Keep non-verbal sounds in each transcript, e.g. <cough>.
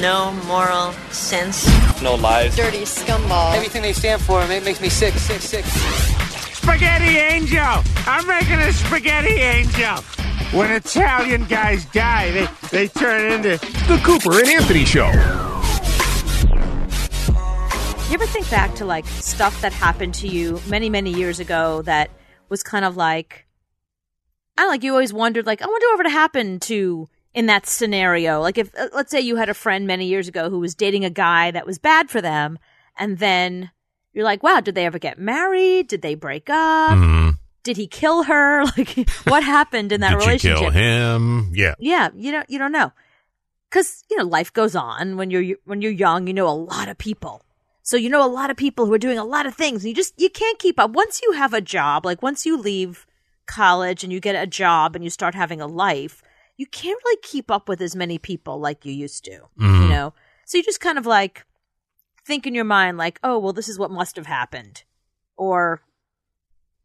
no moral sense. No lies. Dirty scumball. Everything they stand for it makes me sick, sick, sick. Spaghetti Angel! I'm making a spaghetti angel! When Italian guys die, they, they turn into. The Cooper and Anthony Show. You ever think back to like stuff that happened to you many, many years ago that was kind of like, I don't know, like you always wondered, like, I wonder what would happen to in that scenario. Like if, uh, let's say you had a friend many years ago who was dating a guy that was bad for them, and then you're like, wow, did they ever get married? Did they break up? Mhm. Did he kill her? <laughs> Like, what happened in that Did relationship? Did you kill him? Yeah. Yeah, you don't you don't know. Cuz you know, life goes on when you're when you're young, you know a lot of people. So you know a lot of people who are doing a lot of things and you just you can't keep up. Once you have a job, like once you leave college and you get a job and you start having a life, you can't really keep up with as many people like you used to, you know. So you just kind of like think in your mind like, "Oh, well this is what must have happened." Or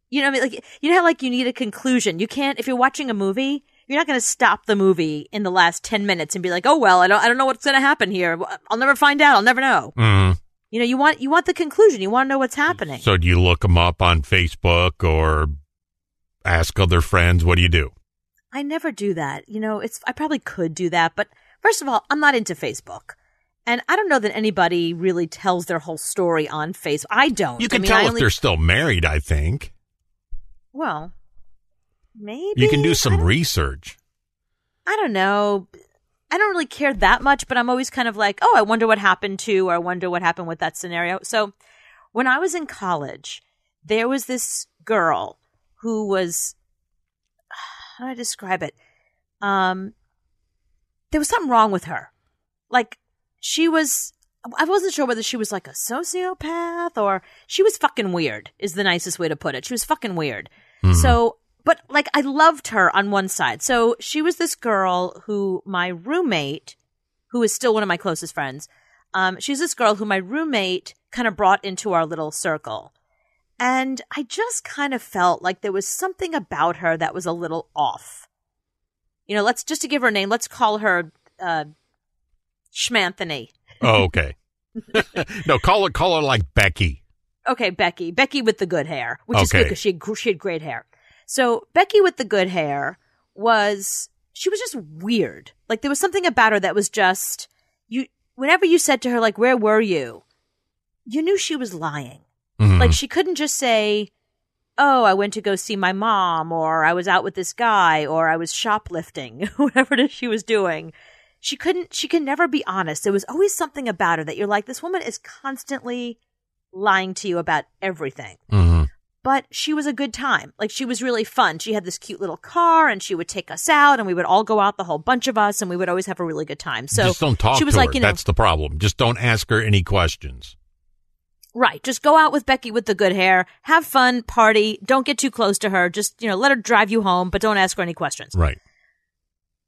you know, I mean, like you know how like you need a conclusion. You can't if you're watching a movie, you're not going to stop the movie in the last ten minutes and be like, "Oh well, I don't, I don't know what's going to happen here. I'll never find out. I'll never know." Mhm. You know, you want you want the conclusion. You want to know what's happening. So do you look them up on Facebook or ask other friends? What do you do? I never do that. You know, it's I probably could do that, but first of all, I'm not into Facebook. And I don't know that anybody really tells their whole story on Facebook. I don't. You I can mean, tell I if only- they're still married, I think. well, maybe You can do some don't- research. I don't know. I don't really care that much, but I'm always kind of like, oh, I wonder what happened to, or I wonder what happened with that scenario. So when I was in college, there was this girl who was, how do I describe it? Um, there was something wrong with her. Like, she was, I wasn't sure whether she was like a sociopath or she was fucking weird, is the nicest way to put it. She was fucking weird. So, but like I loved her on one side. So she was this girl who my roommate, who is still one of my closest friends, um, she's this girl who my roommate kind of brought into our little circle. And I just kind of felt like there was something about her that was a little off. You know, let's just to give her a name, let's call her uh Schmanthony. Oh, okay. <laughs> <laughs> no, call her call her like Becky. Okay, Becky. Becky with the good hair, which is good because she had, she had great hair. So Becky with the good hair was she was just weird. Like there was something about her that was just you. Whenever you said to her like, "Where were you?" you knew she was lying. Mhm. Like she couldn't just say, "Oh, I went to go see my mom," or "I was out with this guy," or "I was shoplifting," <laughs> whatever it is she was doing. She couldn't. She could never be honest. There was always something about her that you're like, this woman is constantly lying to you about everything. Mhm. But she was a good time. Like she was really fun. She had this cute little car, and she would take us out, and we would all go out, the whole bunch of us, and we would always have a really good time. So just don't talk she was to like, her. you know, That's the problem. Just don't ask her any questions. Right. Just go out with Becky with the good hair, have fun, party. Don't get too close to her. Just, you know, let her drive you home, but don't ask her any questions. Right.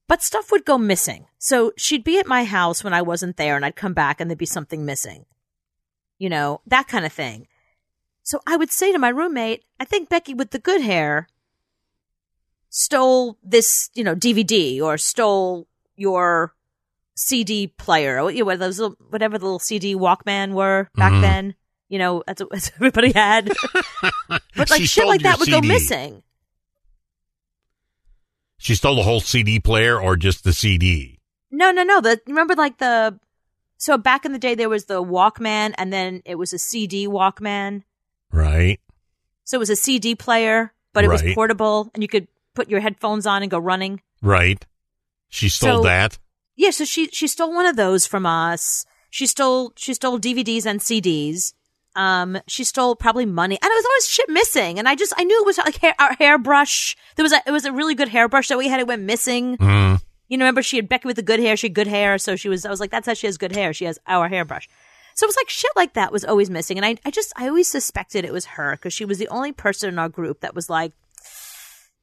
But stuff would go missing. So she'd be at my house when I wasn't there and I'd come back and there'd be something missing. You know, that kind of thing. So I would say to my roommate, I think Becky with the good hair stole this, you know, DVD or stole your CD player or you know, whatever those little, whatever the little CD Walkman were back Mhm. then. You know, that's that's <laughs> what everybody had. <laughs> but like She shit stole like your that would go CD. missing. She stole the whole CD player or just the CD? No, no, no. The remember like the so back in the day there was the Walkman and then it was a CD Walkman. Right. So it was a CD player, but it was portable and you could put your headphones on and go running. Right. She stole So- that. Yeah, so she she stole one of those from us. She stole she stole DVDs and CDs. Um, she stole probably money, and there was always shit missing. And I just I knew it was like hair, our hairbrush. There was a it was a really good hairbrush that we had. It went missing. Mm. You know, remember she had Becky with the good hair. She had good hair, so she was. I was like, that's how she has good hair. She has our hairbrush. So it was like shit like that was always missing, and I I just I always suspected it was her because she was the only person in our group that was like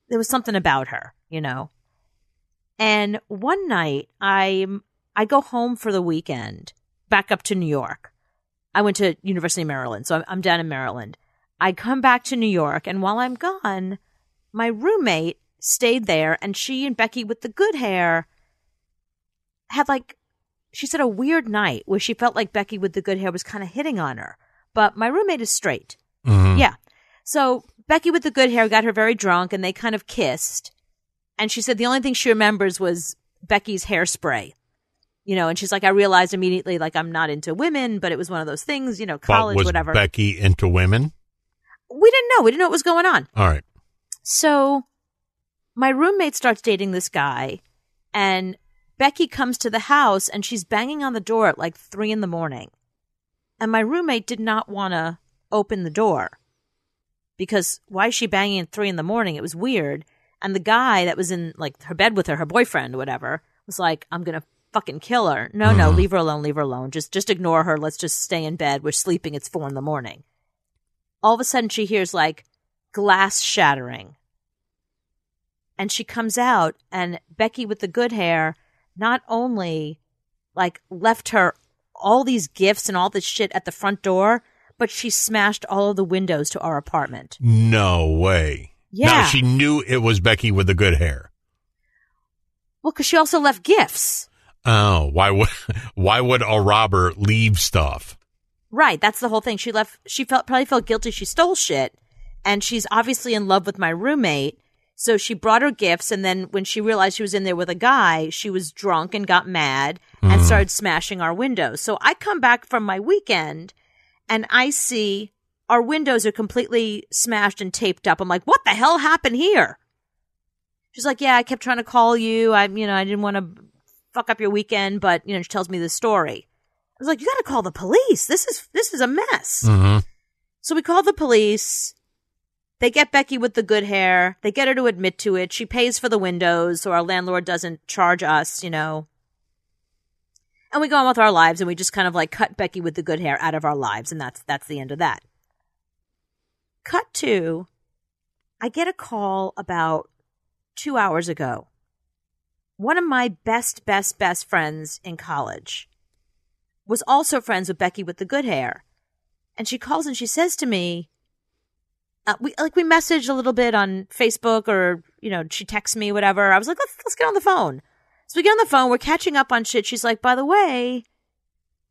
there was something about her, you know. And one night I I go home for the weekend, back up to New York. I went to University of Maryland, so I'm, I'm down in Maryland. I come back to New York, and while I'm gone, my roommate stayed there, and she and Becky with the good hair had like she said a weird night where she felt like Becky with the good hair was kind of hitting on her. But my roommate is straight. Mhm. Yeah. So Becky with the good hair got her very drunk and they kind of kissed. And she said the only thing she remembers was Becky's hairspray. You know, and she's like, I realized immediately, like, I'm not into women, but it was one of those things, you know, college, was whatever. Becky into women? we didn't know. We didn't know what was going on. All right. So my roommate starts dating this guy, and Becky comes to the house and she's banging on the door at like three in the morning. And my roommate did not want to open the door because why is she banging at three in the morning? It was weird. And the guy that was in like her bed with her, her boyfriend or whatever, was like, I'm going to fucking kill her. No, no, mm-hmm. leave her alone, leave her alone. Just, just ignore her. Let's just stay in bed. We're sleeping. It's four in the morning. All of a sudden she hears like glass shattering. And she comes out and Becky with the good hair not only like left her all these gifts and all this shit at the front door, but she smashed all of the windows to our apartment. No way. Yeah. Now she knew it was Becky with the good hair. Well, because she also left gifts. Oh, why would <laughs> why would a robber leave stuff? Right. That's the whole thing. She left, she felt, probably felt guilty. She stole shit. And she's obviously in love with my roommate. So she brought her gifts. And then when she realized she was in there with a guy, she was drunk and got mad and mm. started smashing our windows. So I come back from my weekend and I see our windows are completely smashed and taped up. I'm like, what the hell happened here? She's like, yeah, I kept trying to call you. I, you know, I didn't want to fuck up your weekend, but you know, she tells me the story. I was like, you got to call the police. This is this is a mess. hmm So we called the police. They get Becky with the good hair. They get her to admit to it. She pays for the windows, so our landlord doesn't charge us, you know. And we go on with our lives, and we just kind of like cut Becky with the good hair out of our lives, and that's that's the end of that. Cut to, I get a call about two hours ago. One of my best, best, best friends in college was also friends with Becky with the good hair. And she calls and she says to me, uh, we like we messaged a little bit on Facebook or you know she texts me whatever. I was like let's let's get on the phone. So we get on the phone. We're catching up on shit. She's like, by the way,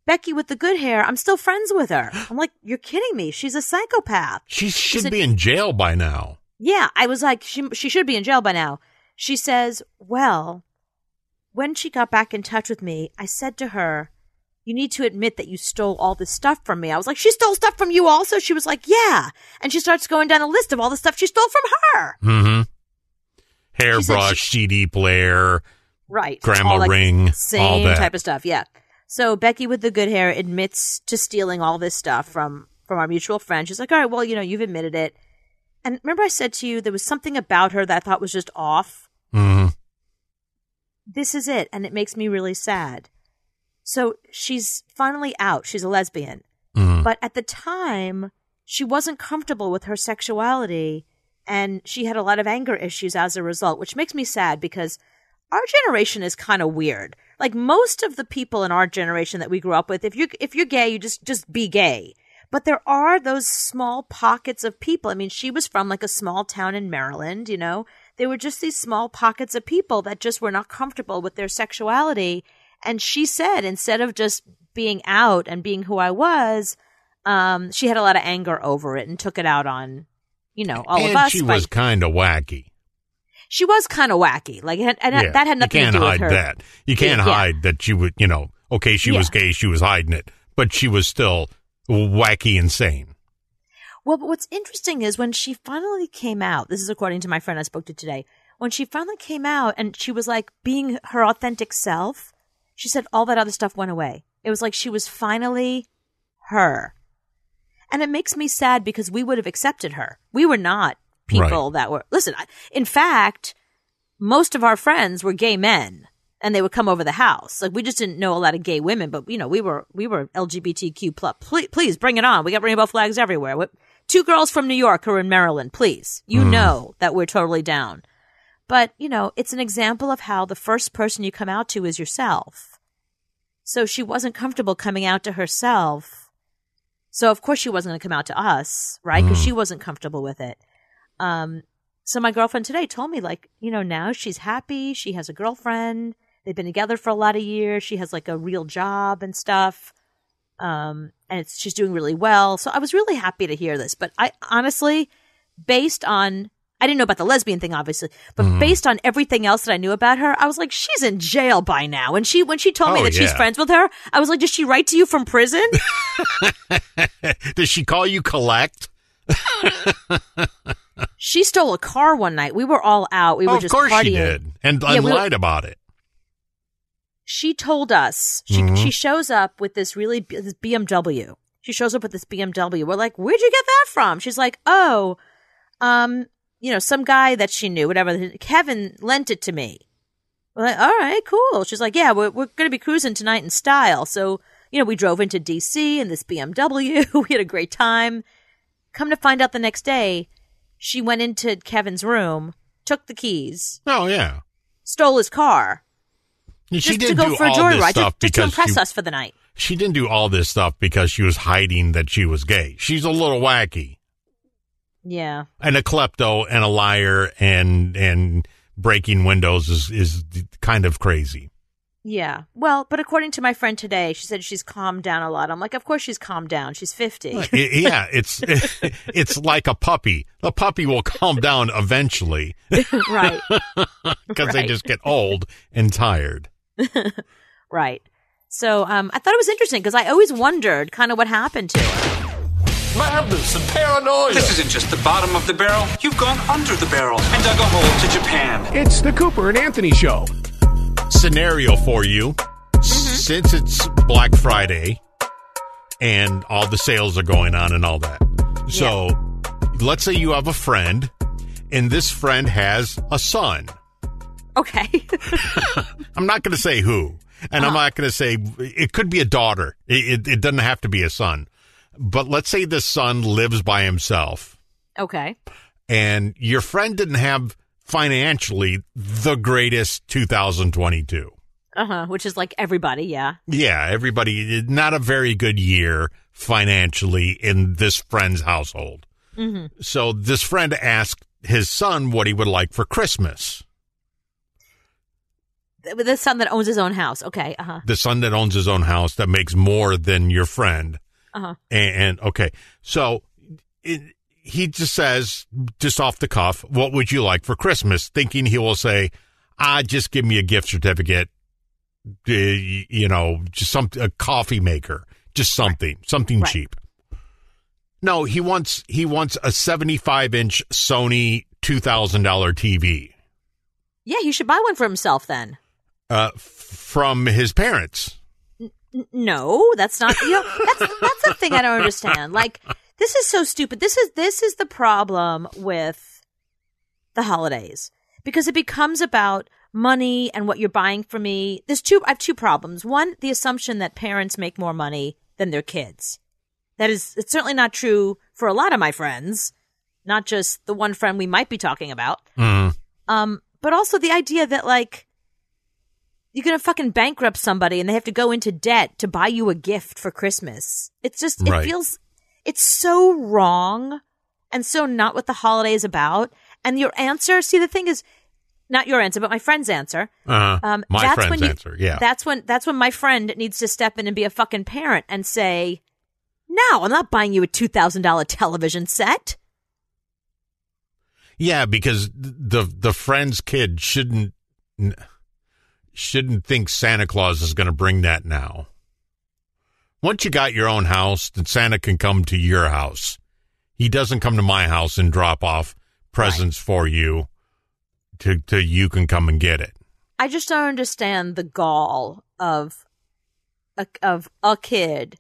Becky with the good hair. I'm still friends with her. <gasps> I'm like, you're kidding me. She's a psychopath. She should said- be in jail by now. Yeah, I was like, she she should be in jail by now. She says, well, when she got back in touch with me, I said to her, you need to admit that you stole all this stuff from me. I was like, she stole stuff from you also? She was like, yeah. And she starts going down a list of all the stuff she stole from her. hmm Hairbrush, She CD player, Right. grandma All, like, ring, all Same type of stuff, yeah. So Becky with the good hair admits to stealing all this stuff from from our mutual friend. She's like, all right, well, you know, you've admitted it. And remember I said to you there was something about her that I thought was just off? hmm this is it and it makes me really sad. So she's finally out. She's a lesbian. Hmm but at the time she wasn't comfortable with her sexuality and she had a lot of anger issues as a result which makes me sad because our generation is kind of weird. Like most of the people in our generation that we grew up with if you if you're gay you just just be gay. But there are those small pockets of people. I mean she was from like a small town in maryland you know there were just these small pockets of people that just were not comfortable with their sexuality and she said instead of just being out and being who i was um, she had a lot of anger over it and took it out on, you know, all and of us. she was kind of wacky. she was kind of wacky. Like, and and Yeah, that had nothing to do with her. that. You can't Yeah. hide that she would, you know, okay, she was gay, she was hiding it, but she was still wacky insane. Well, but what's interesting is when she finally came out, this is according to my friend I spoke to today, when she finally came out and she was like being her authentic self, she said all that other stuff went away. It was like she was finally her. And it makes me sad because we would have accepted her. We were not people that were, listen, I- in fact, most of our friends were gay men and they would come over the house. Like we just didn't know a lot of gay women, but you know, we were, we were LGBTQ plus. Please, please bring it on. We got rainbow flags everywhere. What- Two girls from New York who are in Maryland, please. You know that we're totally down. But, you know, it's an example of how the first person you come out to is yourself. So she wasn't comfortable coming out to herself. So of course she wasn't going to come out to us, right? Because she wasn't comfortable with it. Um, so my girlfriend today told me, like, you know, now she's happy. She has a girlfriend. they've been together for a lot of years. She has like a real job and stuff. Um, and it's, she's doing really well. So I was really happy to hear this. But I honestly, based on, I didn't know about the lesbian thing, obviously, but Mm-hmm. based on everything else that I knew about her, I was like, she's in jail by now. And she, when she told me Oh, that she's friends with her, I was like, does she write to you from prison? <laughs> Does she call you collect? she stole a car one night. We were all out. We Oh, were of just course partying. she did, and, Yeah, and we were- lied about it. She told us she Mm-hmm. she shows up with this really this BMW. She shows up with this BMW. We're like, "Where'd you get that from?" She's like, "Oh, um, you know, some guy that she knew, whatever. Kevin lent it to me." We're like, "All right, cool." She's like, "Yeah, we're we're going to be cruising tonight in style." So, you know, we drove into DC in this BMW. <laughs> we had a great time. Come to find out the next day, she went into Kevin's room, took the keys, Oh yeah, stole his car she just to didn't go do for a all joyride, this just, stuff just to impress she, us for the night. she didn't do all this stuff because she was hiding that she was gay. She's a little wacky Yeah. and a klepto and a liar and and breaking windows is is kind of crazy. Yeah. Well, but according to my friend today, she said she's calmed down a lot. I'm like, of course she's calmed down. She's 50. Yeah, it's <laughs> it's like a puppy. The puppy will calm down eventually <laughs> right. <laughs> because they just get old and tired. <laughs> Right. So um, I thought it was interesting because I always wondered kind of what happened to her. Madness and paranoia. This isn't just the bottom of the barrel. You've gone under the barrel and dug a hole to Japan. It's the Cooper and Anthony Show. Scenario for you: since it's Black Friday and all the sales are going on and all that. So, let's say you have a friend, and this friend has a son. Okay. <laughs> I'm not going to say who, and I'm not going to say it could be a daughter. It, it, it doesn't have to be a son. But let's say this son lives by himself, okay. and your friend didn't have financially the greatest 2022. Uh huh. Which is like everybody. Yeah. Yeah, everybody, not a very good year financially in this friend's household. So this friend asked his son what he would like for Christmas. The son that owns his own house. Okay. Uh huh. the son that owns his own house that makes more than your friend. Uh-huh. And, and okay, so it, he just says, just off the cuff, what would you like for Christmas? Thinking he will say, ah, just give me a gift certificate, uh, you know, just some a coffee maker, just something, something Right. cheap. No, he wants he wants a seventy five inch Sony two thousand dollar TV Yeah, he should buy one for himself then. Uh, from his parents. No, that's not. You know, that's that's the thing I don't understand. Like, this is so stupid. This is this is the problem with the holidays because it becomes about money and what you're buying for me. There's two. I have two problems. One, the assumption that parents make more money than their kids. That is, it's certainly not true for a lot of my friends, not just the one friend we might be talking about. Mm. Um, but also the idea that like you're gonna fucking bankrupt somebody and they have to go into debt to buy you a gift for Christmas. It's just Right. it feels it's so wrong and so not what the holiday is about. And your answer, see the thing is not your answer, but my friend's answer. Uh, Um, my that's friend's when you, answer, yeah. That's when that's when my friend needs to step in and be a fucking parent and say, "No, I'm not buying you a two thousand dollar television set." Yeah, because the the friend's kid shouldn't shouldn't think Santa Claus is going to bring that now. Once you got your own house, then Santa can come to your house. He doesn't come to my house and drop off presents for you to to you can come and get it. I just don't understand the gall of a, of a kid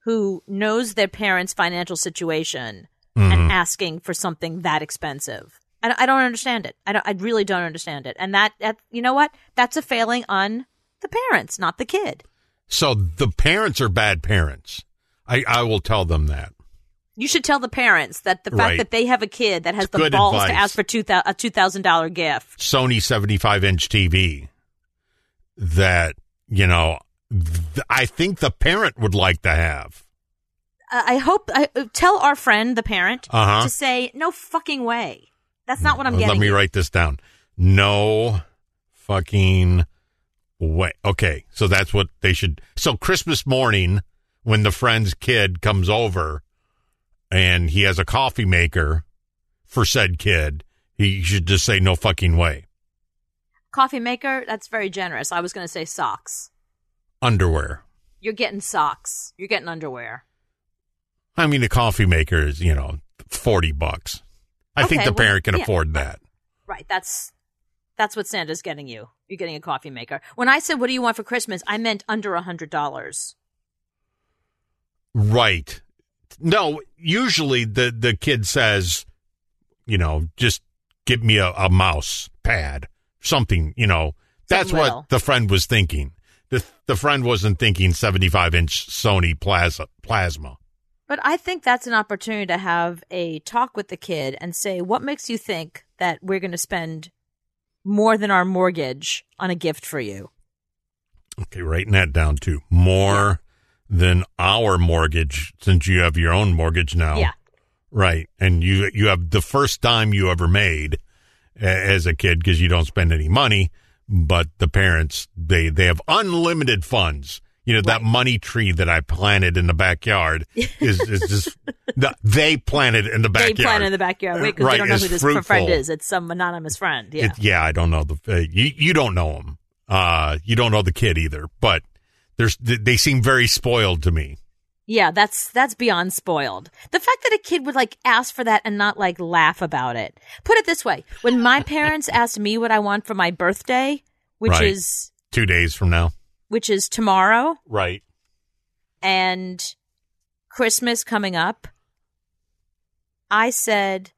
who knows their parents' financial situation Mhm. and asking for something that expensive. I, don't- I don't understand it. I, don't, I really don't understand it. And that, that, you know what? That's a failing on the parents, not the kid. So the parents are bad parents. I I will tell them that. You should tell the parents that the fact Right. that they have a kid that has the Good balls to ask for two a two thousand dollar gift. Sony 75 inch TV that, you know, th- I think the parent would like to have. Uh, I hope I tell our friend the parent Uh-huh. to say no fucking way. That's not what I'm Let getting. me at. write this down. No fucking way. okay. So that's what they should. So Christmas morning, when the friend's kid comes over and he has a coffee maker for said kid, he should just say, no fucking way. Coffee maker, that's very generous. I was going to say socks. Underwear. You're getting socks. You're getting underwear. I mean, the coffee maker is, you know, 40 bucks. I think the well, parent can yeah. afford that. Right. That's that's what Santa's getting you. You're getting a coffee maker. When I said, "What do you want for Christmas?" I meant under a hundred dollars. Right. No, usually the, the kid says, you know, just give me a, a mouse pad, something, you know. That's what the friend was thinking. The, the friend wasn't thinking 75 inch Sony plasma, plasma. But I think that's an opportunity to have a talk with the kid and say, "What makes you think that we're going to spend more than our mortgage on a gift for you?" Okay, writing that down too. More than our mortgage since you have your own mortgage now. Yeah. Right. And you you have the first dime you ever made as a kid because you don't spend any money, but the parents they they have unlimited funds. You know that money tree that I planted in the backyard <laughs> is is just the, they planted in the backyard. They backyard. plan in the backyard. Wait, because Right, don't know who this fruitful. friend is. It's some anonymous friend. Yeah. It- yeah, I don't know the uh, you. You don't know him. Uh, you don't know the kid either. But there's they seem very spoiled to me. Yeah, that's that's beyond spoiled. The fact that a kid would like ask for that and not like laugh about it. Put it this way: when my <laughs> parents asked me what I want for my birthday, which Right. is Two days from now. Which is tomorrow, Right. and Christmas coming up, I said,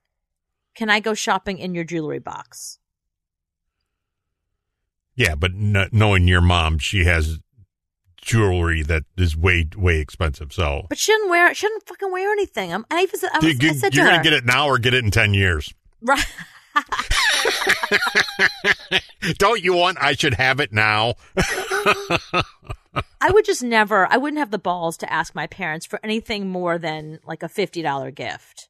"Can I go shopping in your jewelry box?" Yeah, but kn- knowing your mom, she has jewelry that is way way expensive. So But she didn't wear. She didn't fucking wear anything. I'm, I even said, I, was, you, I said to are her, gonna get it now or get it in ten years. right. <laughs> <laughs> Don't you want? I should have it now. I would just never. I wouldn't have the balls to ask my parents for anything more than like a fifty dollar gift.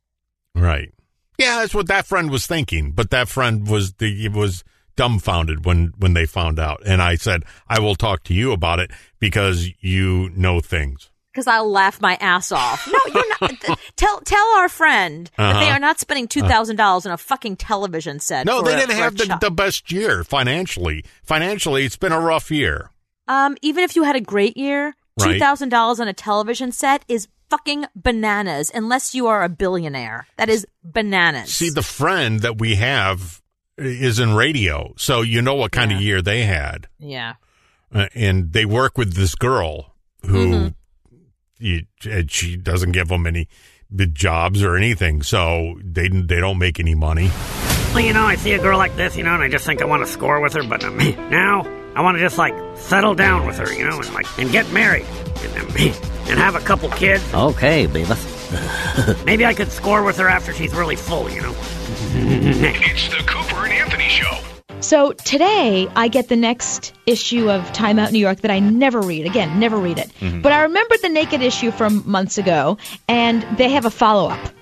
Right. Yeah, that's what that friend was thinking. But that friend was the was dumbfounded when when they found out. And I said, I will talk to you about it because you know things. Because I'll laugh my ass off. No, you're not. <laughs> th- tell tell our friend that they Uh-huh. are not spending two thousand dollars on a fucking television set. No, they a- didn't have the, the best year financially. Financially, it's been a rough year. Um, even if you had a great year, two thousand dollars on a television set is fucking bananas. Unless you are a billionaire, that is bananas. See, the friend that we have is in radio, so you know what kind of year they had. yeah, uh, and they work with this girl who Mm-hmm. You, and she doesn't give them any jobs or anything, so they they don't make any money. Well, you know, I see a girl like this, you know, and I just think I want to score with her, but um, <clears throat> now I want to just like settle down with her, you know, and like and get married and, um, <clears throat> and have a couple kids. Okay, Beavis. <laughs> Maybe I could score with her after she's really full, you know. It's the Cooper and Anthony Show. So today I get the next issue of Time Out New York that I never read. Again, never read it. Mm-hmm. But I remembered the naked issue from months ago, and they have a follow up.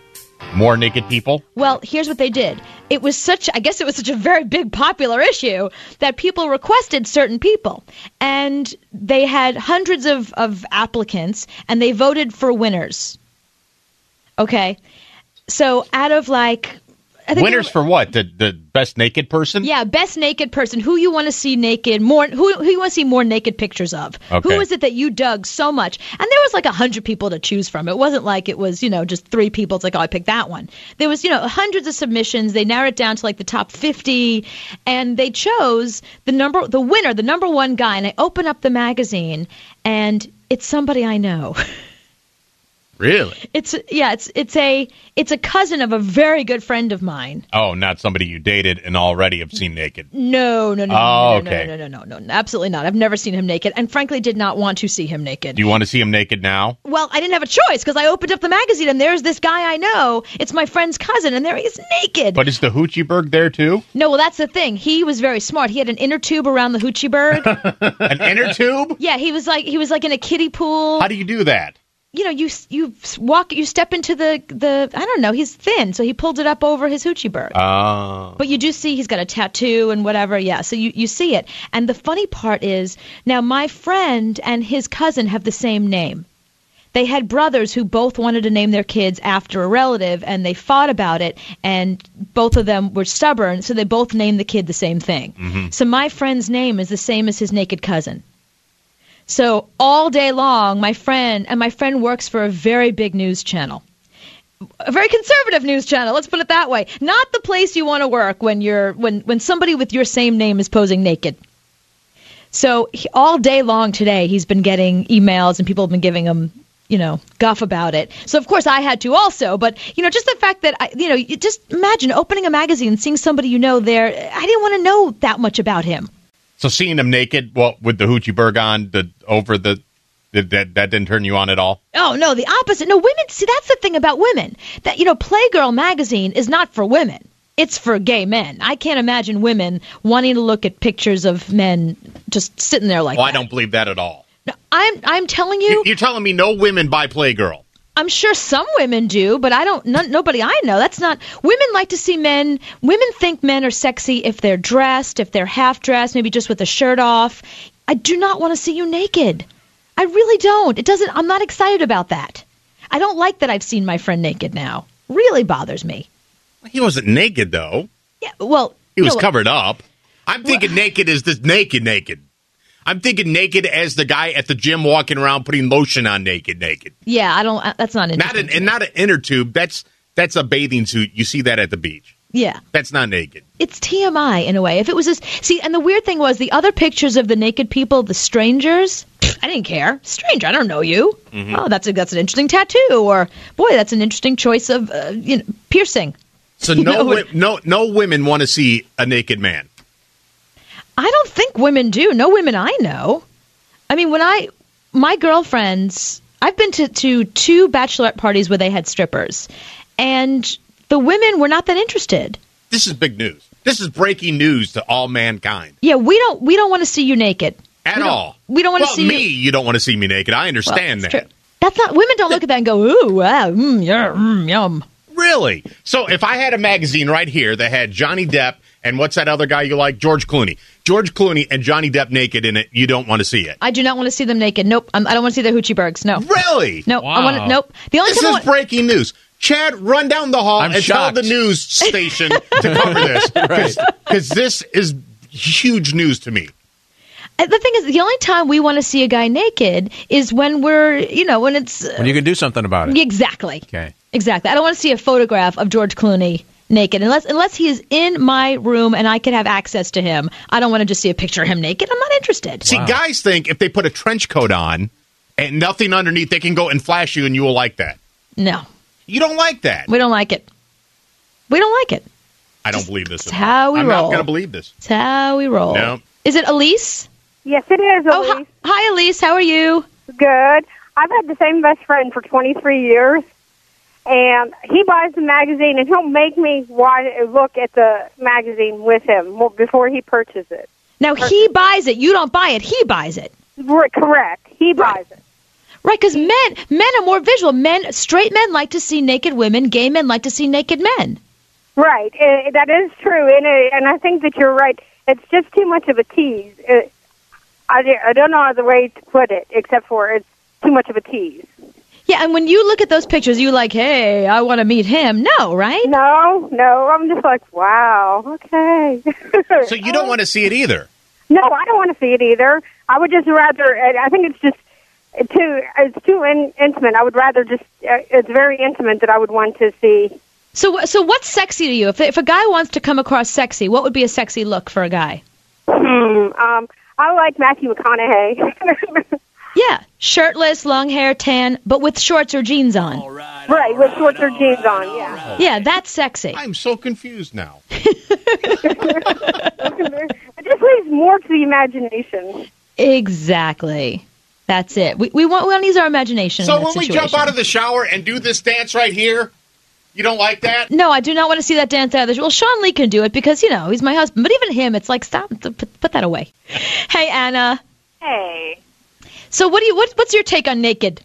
More naked people? Well, here's what they did. It was such, I guess it was such a very big popular issue that people requested certain people. And they had hundreds of, of applicants and they voted for winners. Okay. So out of like, Winners for what? The the best naked person? yeah, best naked person. Who you want to see naked? More who who you want to see more naked pictures of? Okay. Who is it that you dug so much? And there was like a hundred people to choose from. It wasn't like it was you know just three people. It's like oh I picked that one. There was you know hundreds of submissions. They narrowed it down to like the top fifty, and they chose the number the winner, the number one guy. And I open up the magazine, and it's somebody I know. <laughs> Really? It's yeah, it's it's a it's a cousin of a very good friend of mine. Oh, not somebody you dated and already have seen naked. No, no, no, Oh, no, okay. no, no, no, no, no, absolutely not. I've never seen him naked, and frankly, did not want to see him naked. Do you want to see him naked now? well, I didn't have a choice because I opened up the magazine, and there's this guy I know. It's my friend's cousin, and there he is naked. But is the Hoochie Berg there too? no, well, that's the thing. He was very smart. He had an inner tube around the hoochie bird. <laughs> An inner tube? yeah, he was like he was like in a kiddie pool. How do you do that? You know, you you walk, you step into the the I don't know, he's thin, so he pulled it up over his hoochie bird. Oh. But you do see he's got a tattoo and whatever, yeah. So you, you see it. And the funny part is now my friend and his cousin have the same name. They had brothers who both wanted to name their kids after a relative and they fought about it and both of them were stubborn, so they both named the kid the same thing. Mm-hmm. So my friend's name is the same as his naked cousin. So all day long, my friend and my friend works for a very big news channel a very conservative news channel. Let's put it that way. Not the place you want to work when you're when when somebody with your same name is posing naked. So he, all day long today, he's been getting emails and people have been giving him, you know, guff about it. So of course I had to also, but you know, just the fact that I, you know, you just imagine opening a magazine and seeing somebody you know there. I didn't want to know that much about him. So seeing him naked, well, with the hoochie berg on, the over the, that that didn't turn you on at all. Oh no, the opposite. No, women. See, that's the thing about women. That you know, Playgirl magazine is not for women. It's for gay men. I can't imagine women wanting to look at pictures of men just sitting there like well, Oh, I don't believe that at all. No, I'm I'm telling You- You're telling me no women buy Playgirl. I'm sure some women do, but I don't. No, nobody I know. That's not. Women like to see men. Women think men are sexy if they're dressed, if they're half dressed, maybe just with a shirt off. I do not want to see you naked. I really don't. It doesn't. I'm not excited about that. I don't like that I've seen my friend naked now. Really bothers me. He wasn't naked though. Yeah. Well, He was no, covered up. I'm thinking naked is this naked, naked. I'm thinking naked as the guy at the gym walking around putting lotion on naked, naked. Yeah, I don't. That's not Not an and not an inner tube. That's that's a bathing suit. You see that at the beach. yeah. That's not naked. It's TMI in a way. If it was just see, and the weird thing was the other pictures of the naked people, the strangers. I didn't care. Stranger, I don't know you. Mm-hmm. Oh, that's a that's an interesting tattoo, or boy, that's an interesting choice of uh, you know piercing. So <laughs> You no know, wi- no no women want to see a naked man. I don't think women do. No women I know. I mean, when I my girlfriends, I've been to to two bachelorette parties where they had strippers, and the women were not that interested. This is big news. This is breaking news to all mankind. Yeah, we don't we don't want to see you naked At We all. We don't want to well, see me. You. You don't want to see me naked. I understand it's that. true. That's not women don't look at that and go ooh wow mm, yeah, mm, yum. Really? So if I had a magazine right here that had Johnny Depp and what's that other guy you like, George Clooney, George Clooney and Johnny Depp naked in it, you don't want to see it. I do not want to see them naked. Nope. I'm, I don't want to see the hoochie bergs. No. Really? No. I want to, nope. The only This is want, breaking news. Chad, run down the hall I'm and shocked. tell the news station <laughs> to cover this <laughs> because this is huge news to me. Uh, the thing is, the only time we want to see a guy naked is when we're, you know, when it's uh, When you can do something about it. exactly, Okay. exactly. I don't want to see a photograph of George Clooney naked unless unless he is in my room and I can have access to him. I don't want to just see a picture of him naked. I'm not interested. See, guys think if they put a trench coat on and nothing underneath, they can go and flash you and you will like that. No, You don't like that. we don't like it. We don't like it. I don't believe this. It's how we I'm roll. not going to believe this. It's how we roll. No. Is it Elise? Yes, it is. Oh, Elise. hi, hi, Elise. How are you? Good. I've had the same best friend for 23 years, and he buys the magazine, and he'll make me watch, look at the magazine with him before he purchases it. Now he buys it. You don't buy it. He buys it. R- correct. He buys it. Right, because men men are more visual. Men, straight men like to see naked women. Gay men like to see naked men. Right. That is true, and uh, and I think that you're right. It's just too much of a tease. Uh, I I don't know other way to put it except for it's too much of a tease. Yeah, and when you look at those pictures, you like, hey, I want to meet him. No, right? No, no. I'm just like, wow. Okay. <laughs> So you don't want to see it either. No, I don't want to see it either. I would just rather. I think it's just too. It's too in, intimate. I would rather just. Uh, it's very intimate that I would want to see. So, so what's sexy to you? If if a guy wants to come across sexy, what would be a sexy look for a guy? Hmm. Um. I like Matthew McConaughey. <laughs> Yeah, shirtless, long hair, tan, but with shorts or jeans on. right, with shorts or jeans on. Yeah. Yeah, that's sexy. I'm so confused now. <laughs> It just leaves more to the imagination. Exactly. That's it. We we want we want to use our imagination. So in that when we jump out of the shower and do this dance right here, you don't like that? No, I do not want to see that dance out of the. Well, Sean Lee can do it because you know he's my husband. But even him, it's like stop, put, put that away. Hey Anna. Hey. So what do you what, what's your take on naked?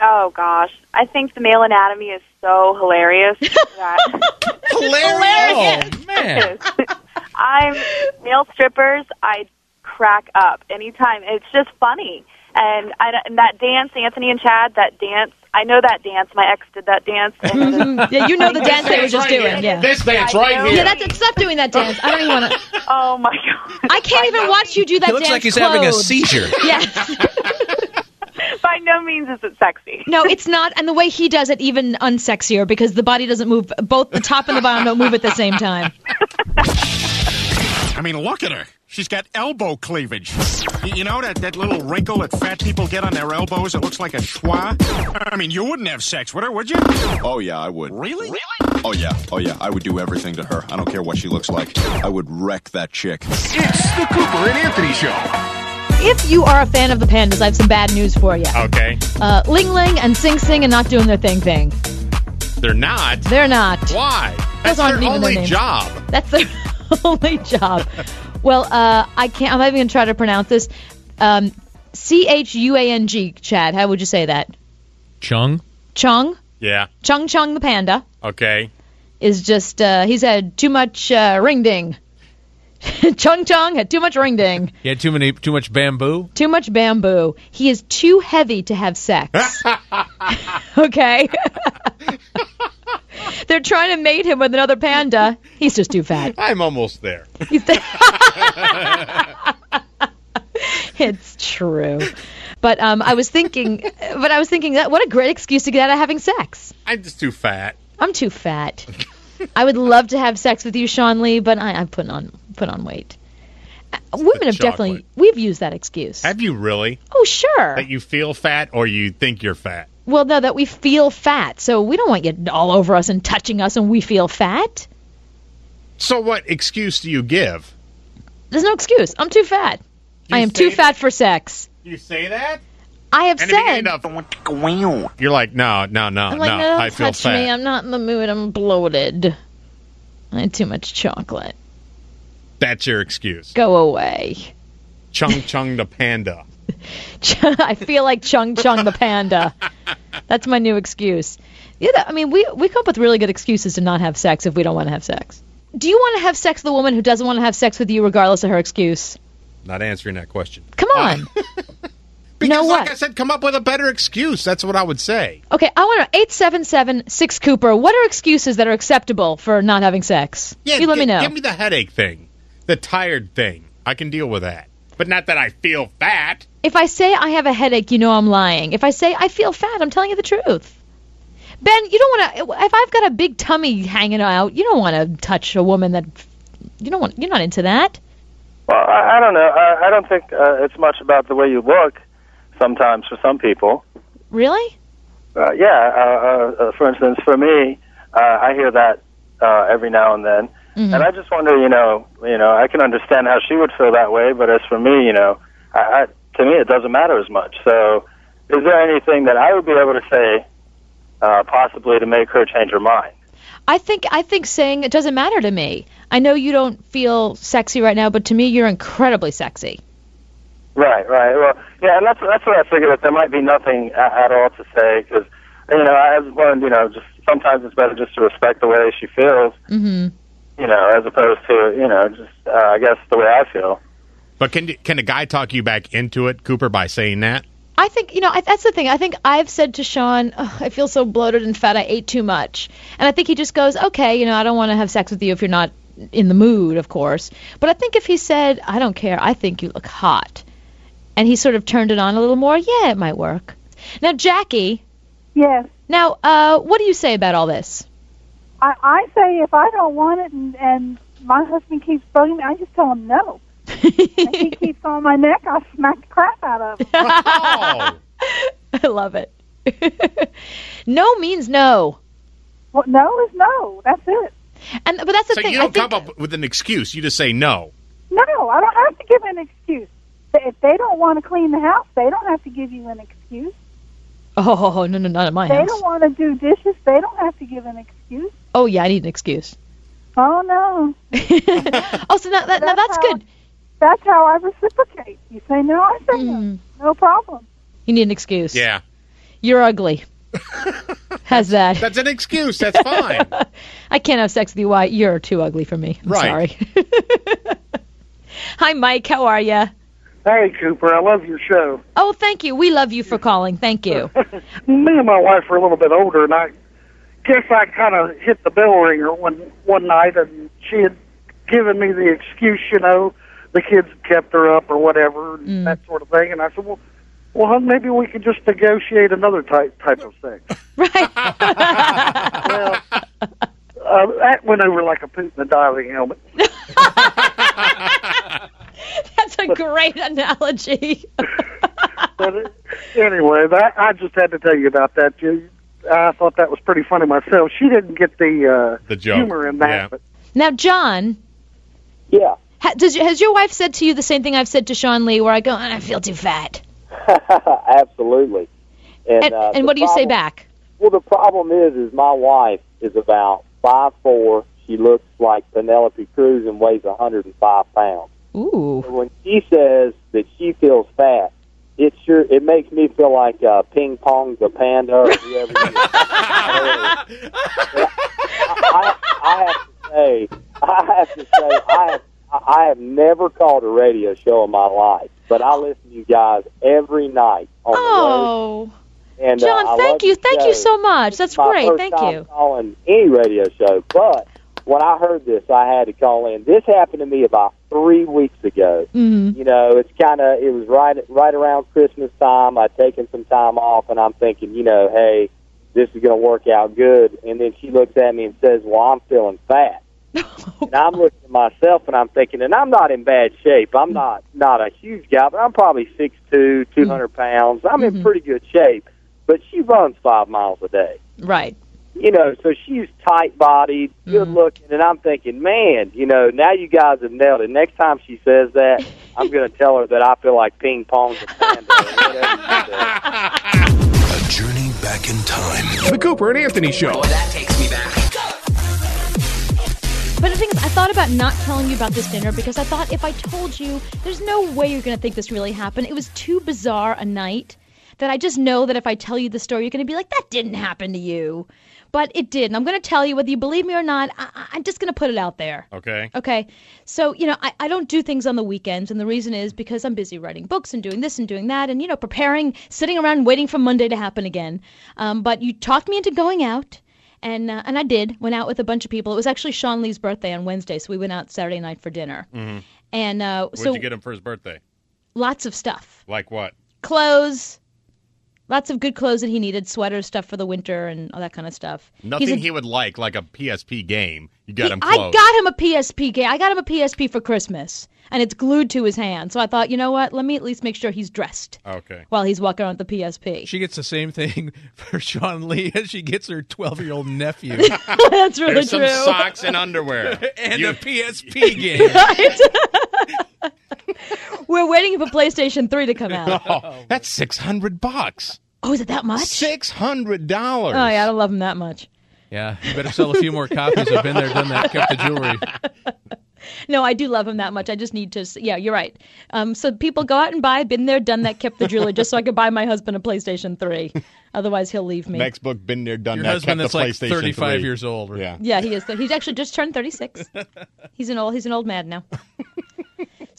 Oh gosh, I think the male anatomy is so hilarious. <laughs> that <laughs> Hilarious. Oh man. <laughs> I'm male strippers. I crack up anytime. It's just funny, and I and that dance, Anthony and Chad, that dance. I know that dance. My ex did that dance. <laughs> And <laughs> yeah, you know the dance they were just right doing. here. Yeah. This dance I right here. Yeah, that's stop doing that dance. I don't even want to. <laughs> oh my god! I can't even watch you do that He looks dance. like he's having a seizure. Yes. By no means is it sexy. No, it's not. And the way he does it, even unsexier, because the body doesn't move. Both the top and the bottom don't move at the same time. I mean, look at her. She's got elbow cleavage. You know that, that little wrinkle that fat people get on their elbows? It looks like a schwa. I mean, you wouldn't have sex with her, would you? Oh yeah, I would. Really? Really? Oh yeah, oh yeah, I would do everything to her. I don't care what she looks like. I would wreck that chick. It's the Cooper and Anthony Show. If you are a fan of the pandas, I have some bad news for you. Okay. Uh, Ling Ling and Sing Sing are not doing their thing thing. They're not. They're not. Why? Those That's aren't their even their only names. job. That's their <laughs> only job. Well, uh, I can't. I'm not even going to try to pronounce this. Um, C H U A N G. Chad, how would you say that? Chung. Chung. Yeah. Chung Chung the panda Okay. is just. Uh, he's had too much uh, ring ding. <laughs> Chung Chung had too much ring ding. He had too many, too much bamboo. Too much bamboo. He is too heavy to have sex. <laughs> okay. <laughs> They're trying to mate him with another panda. He's just too fat. I'm almost there. He's it's true. But um, I was thinking, but I was thinking that what a great excuse to get out of having sex. I'm just too fat. I'm too fat. I would love to have sex with you, Sean Lee, but I, I put on put on weight. Uh, Women have definitely we've used that excuse. Have you really? Oh sure. That you feel fat or you think you're fat? Well, no, that we feel fat, so we don't want you all over us and touching us, and we feel fat. So what excuse do you give? There's no excuse. I'm too fat. I am too say fat for sex. You say that? I have And said. at of you're like, no, no, no, I'm like, no. no, don't I feel touch fat. me. I'm not in the mood. I'm bloated. I had too much chocolate. That's your excuse. Go away. Chung Chung the panda. <laughs> I feel like Chung Chung the panda. That's my new excuse. Yeah, I mean, we we come up with really good excuses to not have sex if we don't want to have sex. Do you want to have sex with a woman who doesn't want to have sex with you, regardless of her excuse? Not answering that question. Come on. <laughs> Because, know like? I said, come up with a better excuse. That's what I would say. Okay, I want to eight seven seven six Cooper. What are excuses that are acceptable for not having sex? Yeah, you let me know. Give me the headache thing, the tired thing. I can deal with that, but not that I feel fat. If I say I have a headache, you know I'm lying. If I say I feel fat, I'm telling you the truth. Ben, you don't want to. If I've got a big tummy hanging out, you don't want to touch a woman that. You don't want. You're not into that. Well, I, I don't know. I, I don't think uh, it's much about the way you look. Sometimes for some people, Really? uh, yeah. Uh, uh, uh, for instance, for me, uh, I hear that uh, every now and then, Mm-hmm. and I just wonder, you know, you know, I can understand how she would feel that way, but as for me, you know, I, I, to me, it doesn't matter as much. So, is there anything that I would be able to say, uh, possibly to make her change her mind? I think I think saying it doesn't matter to me. I know you don't feel sexy right now, but to me you're incredibly sexy. Right, right. Well, yeah, and that's that's what I figured that there might be nothing a- at all to say because you know I've learned you know just sometimes it's better just to respect the way she feels, Mhm. You know, as opposed to you know just uh, I guess the way I feel. But can can a guy talk you back into it, Cooper, by saying that? I think you know I, that's the thing. I think I've said to Sean, "Ugh, I feel so bloated and fat. I ate too much, and I think he just goes, okay, you know, I don't want to have sex with you if you're not in the mood, of course. But I think if he said, I don't care, I think you look hot, and he sort of turned it on a little more, yeah, it might work. Now, Jackie. Yes. Now, uh, what do you say about all this? I, I say if I don't want it and, and my husband keeps bugging me, I just tell him no. <laughs> and he keeps on my neck, I smack the crap out of him. <laughs> I love it. <laughs> no means no. Well, no is no. That's it. And but that's the thing. so you don't think, come up with an excuse. You just say no. No, I don't have to give an excuse. If they don't want to clean the house, they don't have to give you an excuse. oh no, no, not at my they house. They don't want to do dishes, they don't have to give an excuse. Oh yeah, I need an excuse. Oh no. <laughs> oh, so now, that, now that's how, good. That's how I reciprocate. You say no, I say no. Mm-hmm. No problem. You need an excuse. Yeah. You're ugly. How's <laughs> that? That's an excuse. That's fine. <laughs> I can't have sex with you. Why? You're too ugly for me. I'm Right. sorry. Hi, Mike. How are you? Hey, Cooper, I love your show. Oh, thank you. We love you for calling. Thank you. Me and my wife are a little bit older, and I guess I kind of hit the bell ringer one one night, and she had given me the excuse, you know, the kids kept her up or whatever, and that sort of thing. And I said, well, well, maybe we could just negotiate another type type of thing. <laughs> Right. well, uh, that went over like a poop in a diving helmet. <laughs> That's a great analogy. <laughs> But uh, anyway, that I just had to tell you about that. You, I thought that was pretty funny myself. She didn't get the uh, The joke. humor in that. Yeah. But Now, John. Yeah. Ha, does has your wife said to you the same thing I've said to Sean Lee, where I go, I feel too fat, <laughs> Absolutely. And, and, uh, and what do you say back? Well, the problem is, is my wife is about five four. She looks like Penelope Cruz and weighs a 105 pounds. Ooh. So when she says that she feels fat, it sure it makes me feel like uh, ping pong the panda or whoever. <laughs> I, I have to say, I have to say, I have I have never called a radio show in my life, but I listen to you guys every night on the Oh, road. And, uh, John, I thank you, thank you so much. That's great. Thank you. calling any radio show, but when I heard this, I had to call in. This happened to me about three weeks ago. Mhm. You know, it's kind of it was right right around Christmas time. I'd taken some time off, and I'm thinking, you know, hey, this is going to work out good. And then she looks at me and says, "Well, I'm feeling fat." <laughs> and I'm looking at myself and I'm thinking, and I'm not in bad shape. I'm not not a huge guy, but I'm probably six two, two hundred pounds. I'm in pretty good shape. But she runs five miles a day Right. You know, so she's tight bodied, mm-hmm. good looking, and I'm thinking, man, you know, now you guys have nailed it. Next time she says that, I'm going <laughs> to tell her that I feel like ping pong the panda or whatever she says. A journey back in time. The Cooper and Anthony Show. Oh, that takes me back. But the thing is, I thought about not telling you about this dinner because I thought if I told you, there's no way you're going to think this really happened. It was too bizarre a night that I just know that if I tell you the story, you're going to be like, that didn't happen to you. But it did. And I'm going to tell you, whether you believe me or not, I- I'm just going to put it out there. Okay. Okay. So, you know, I, I don't do things on the weekends. And the reason is because I'm busy writing books and doing this and doing that and, you know, preparing, sitting around waiting for Monday to happen again. Um, but you talked me into going out. And, uh, and I did. Went out with a bunch of people. It was actually Sean Lee's birthday on Wednesday. So we went out Saturday night for dinner. Mm-hmm. And uh, What'd so you get him for his birthday? lots of stuff Like what? clothes, lots of good clothes that he needed, sweaters, stuff for the winter, and all that kind of stuff. Nothing a- he would like, like a PSP game. You got him I got him a PSP game. I got him a PSP for Christmas, and it's glued to his hand. So I thought, you know what? Let me at least make sure he's dressed Okay. while he's walking around with the PSP. She gets the same thing <laughs> for Sean Lee as she gets her 12 year old nephew. <laughs> That's really There's some true. socks and underwear. <laughs> and You- a PSP game. We're waiting for PlayStation 3 to come out. <laughs> Oh, that's six hundred bucks. Oh, is it that much? Six hundred dollars. Oh, yeah, I don't love him that much. Yeah, you better sell a few more copies. I've been there, done that, kept the jewelry. <laughs> No, I do love him that much. I just need to. Yeah, you're right. Um, so people go out and buy. Been there, done that. Kept the jewelry just so I could buy my husband a PlayStation 3. Otherwise, he'll leave me. Next book, been there, done Your that. husband kept that's the like PlayStation 35 3. years old. Yeah. Yeah, he is. He's actually just turned 36. he's an old. He's an old man now. <laughs>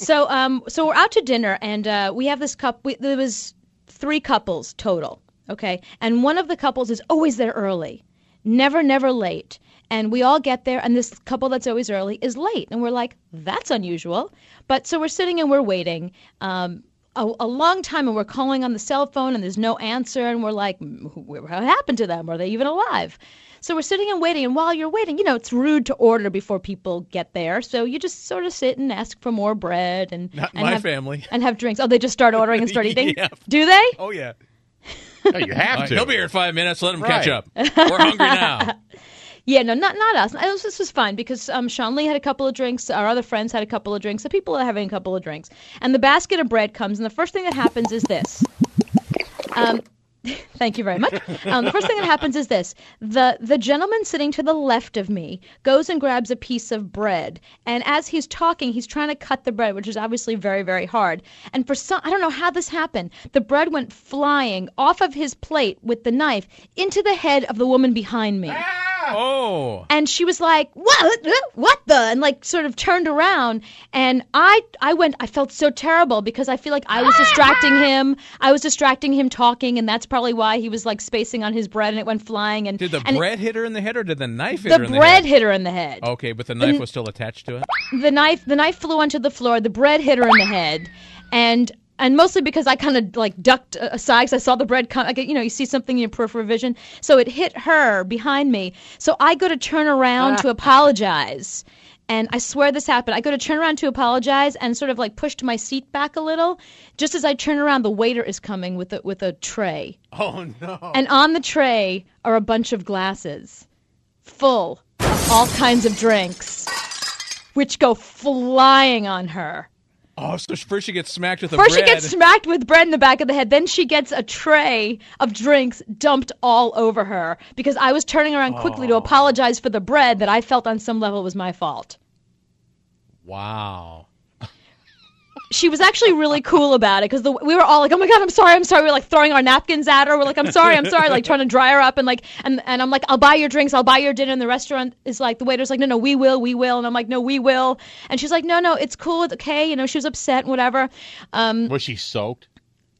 so, um, so we're out to dinner, and uh, we have this cup. We, there was three couples total. Okay, and one of the couples is always there early, never, never late. And we all get there, and this couple that's always early is late, and we're like, that's unusual. But so we're sitting and we're waiting. Um, a, a long time and we're calling on the cell phone and there's no answer and we're like "Mm, what happened to them are they even alive so we're sitting and waiting and while you're waiting you know it's rude to order before people get there so you just sort of sit and ask for more bread and Not and my have, family. <laughs> and have drinks oh they just start ordering and start <laughs> eating Yeah. do they Oh, yeah. Oh, you have All right, to. He'll be here in five minutes. Let him catch up. We're hungry now. <laughs> Yeah, no, not not us. Was, this was fine because um, Sean Lee had a couple of drinks. Our other friends had a couple of drinks. The people are having a couple of drinks, and the basket of bread comes, and the first thing that happens is this: um, <laughs> Thank you very much. Um, the first thing that happens is this: the the gentleman sitting to the left of me goes and grabs a piece of bread, and as he's talking, he's trying to cut the bread, which is obviously very very hard. And for some, I don't know how this happened. The bread went flying off of his plate with the knife into the head of the woman behind me. Oh. And she was like, "What? What the?" And like sort of turned around, and I I went. I felt so terrible because I feel like I was distracting him. I was distracting him talking, and that's probably why he was like spacing on his bread, and it went flying. And Did the and bread hit her in the head or did the knife hit the her in the bread head? hit her in the head. Okay, but the knife And- was still attached to it. The knife the knife flew onto the floor. The bread hit her in the head, and. And mostly because I kind of like ducked aside because I saw the bread come. Like, you know, you see something in your peripheral vision, so it hit her behind me. So I go to turn around to <laughs> apologize, and I swear this happened. I go to turn around to apologize and sort of like pushed my seat back a little. Just as I turn around, the waiter is coming with a, with a tray, Oh no. and on the tray are a bunch of glasses full of all kinds of drinks, which go flying on her. Oh, so first she gets smacked with the First, bread. she gets smacked with bread in the back of the head. Then she gets a tray of drinks dumped all over her because I was turning around quickly to oh. apologize for the bread that I felt on some level was my fault. Wow. She was actually really cool about it because we were all like, "Oh my god, I'm sorry, I'm sorry." We are like throwing our napkins at her. We're like, "I'm sorry, I'm sorry," like trying to dry her up and like, and and I'm like, "I'll buy your drinks, I'll buy your dinner." And the restaurant is like, the waiter's like, "No, no, we will, we will," and I'm like, "No, we will," and she's like, "No, no, it's cool, it's okay," you know. She was upset, and whatever. Um, Was she soaked?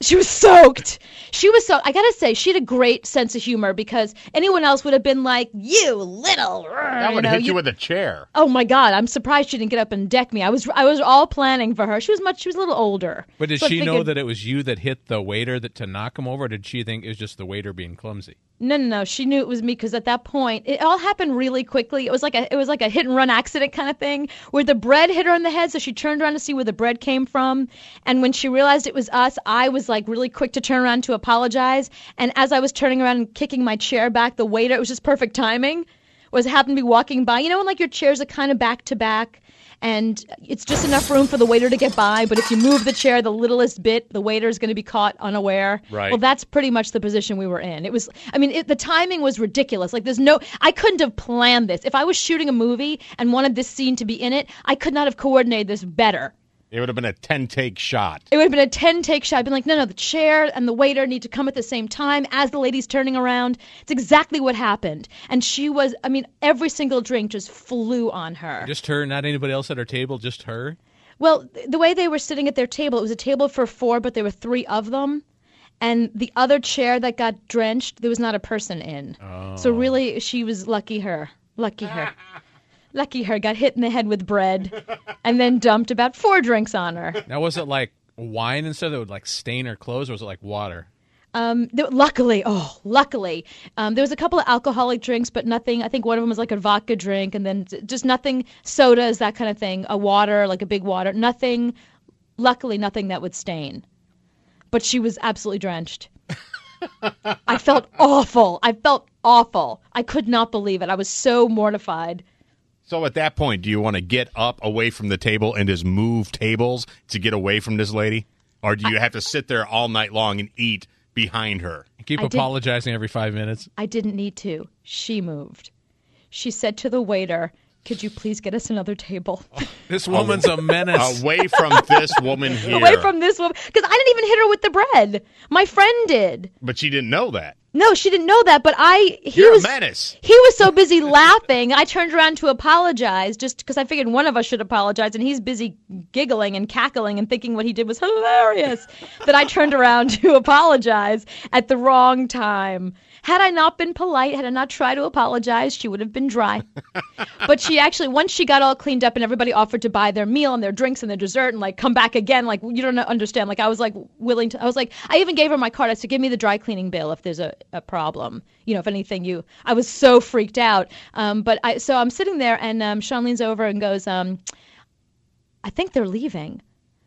She was soaked. She was so. I gotta say, she had a great sense of humor because anyone else would have been like, "You little." That would know, hit you with a chair. Oh my god! I'm surprised she didn't get up and deck me. I was I was all planning for her. She was much. She was a little older. But did So I she know that it was you that hit the waiter that to knock him over? Or did she think it was just the waiter being clumsy? No, no, no. She knew it was me because at that point, it all happened really quickly. It was like a it was like a hit and run accident kind of thing where the bread hit her in the head, so she turned around to see where the bread came from. And when she realized it was us, I was like really quick to turn around to apologize. And as I was turning around and kicking my chair back, the waiter it was just perfect timing. Was happened to be walking by. You know when like your chairs are kind of back to back. And it's just enough room for the waiter to get by, but if you move the chair the littlest bit, the waiter is going to be caught unaware. Right. Well, that's pretty much the position we were in. It was, I mean, it, the timing was ridiculous. Like, there's no, I couldn't have planned this. If I was shooting a movie and wanted this scene to be in it, I could not have coordinated this better. It would have been a 10 take shot. It would have been a 10 take shot. I'd been like, no, no, the chair and the waiter need to come at the same time as the lady's turning around. It's exactly what happened. And she was, I mean, every single drink just flew on her. Just her, not anybody else at her table, just her? Well, the way they were sitting at their table, it was a table for four, but there were three of them. And the other chair that got drenched, there was not a person in. Oh. So really, she was lucky her. Lucky her. <laughs> lucky her. Got hit in the head with bread and then dumped about four drinks on her. Now, was it like wine and stuff that would like stain her clothes, or was it like water? Um, th- luckily, oh, luckily, um, there was a couple of alcoholic drinks, but nothing. I think one of them was like a vodka drink, and then just nothing sodas, that kind of thing. A water, like a big water. Nothing. Luckily, nothing that would stain. But she was absolutely drenched. <laughs> I felt awful. I felt awful. I could not believe it. I was so mortified. So at that point, do you want to get up away from the table and just move tables to get away from this lady? Or do you have to sit there all night long and eat behind her? Keep I apologizing every five minutes. I didn't need to. She moved. She said to the waiter, "Could you please get us another table?" <laughs> This woman's a menace. <laughs> Away from this woman <laughs> here. away from this woman because I didn't even hit her with the bread. My friend did. But she didn't know that. No, she didn't know that, but I he You're was a menace. he was so busy <laughs> laughing. I turned around to apologize just because I figured one of us should apologize, and he's busy giggling and cackling and thinking what he did was hilarious. that I turned around <laughs> to apologize at the wrong time. Had I not been polite, had I not tried to apologize, she would have been dry. <laughs> but she actually, once she got all cleaned up and everybody offered to buy their meal and their drinks and their dessert and like come back again, like you don't understand. Like I was like willing to, I was like, I even gave her my card. I said, give me the dry cleaning bill if there's a, a problem. You know, if anything, you, I was so freaked out. Um, but I, so I'm sitting there and um, Sean leans over and goes, um, I think they're leaving.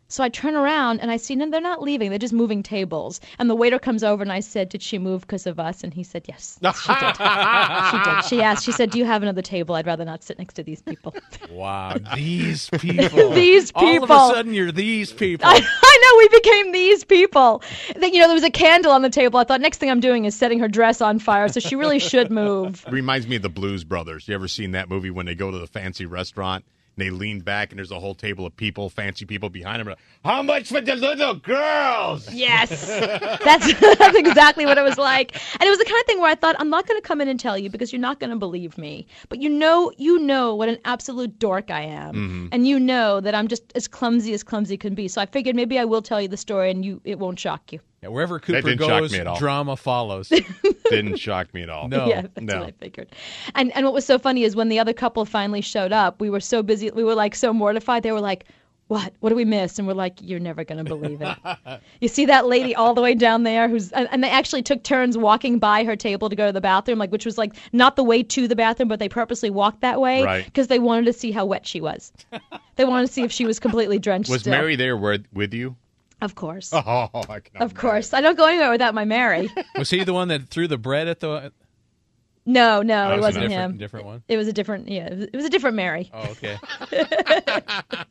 So I turn around and I see, no, they're not leaving. They're just moving tables. And the waiter comes over and I said, Did she move because of us? And he said, Yes, <laughs> she did. she did. She asked, She said, Do you have another table? I'd rather not sit next to these people. <laughs> Wow, these <laughs> people. These people. All of a sudden, you're these people. I, I know we became these people. That you know, there was a candle on the table. I thought next thing I'm doing is setting her dress on fire, so she really should move. Reminds me of the Blues Brothers. You ever seen that movie when they go to the fancy restaurant they lean back and there's a whole table of people, fancy people behind them? How much for the little girls? Yes, <laughs> that's <laughs> that's exactly what it was like, and it was the kind of thing where I thought I'm not going to come in and tell you because you're not going to believe me. But you know, you know what an absolute dork I am, Mm-hmm. Mhm. and you know that I'm just as clumsy as clumsy can be. So I figured maybe I will tell you the story, and you it won't shock you. Yeah, wherever That Cooper didn't shock goes, me at all. drama follows. <laughs> Didn't shock me at all. No. Yeah, that's no. what I figured. And and what was so funny is when the other couple finally showed up, we were so busy, we were like so mortified. They were like, "What? What do we miss?" And we're like, "You're never gonna believe it." <laughs> you see that lady all the way down there, who's and, and they actually took turns walking by her table to go to the bathroom, like which was like not the way to the bathroom, but they purposely walked that way Right. because they wanted to see how wet she was. they wanted to see if she was completely drenched. Was still. Mary there with, with you? Of course. <laughs> Oh, I can Of course. I don't go anywhere without my Mary. <laughs> Was he the one that threw the bread at the? No, no, Oh, it it was a wasn't different- him. different one? It was a different, yeah, it was, it was a different Mary. Oh, okay. <laughs>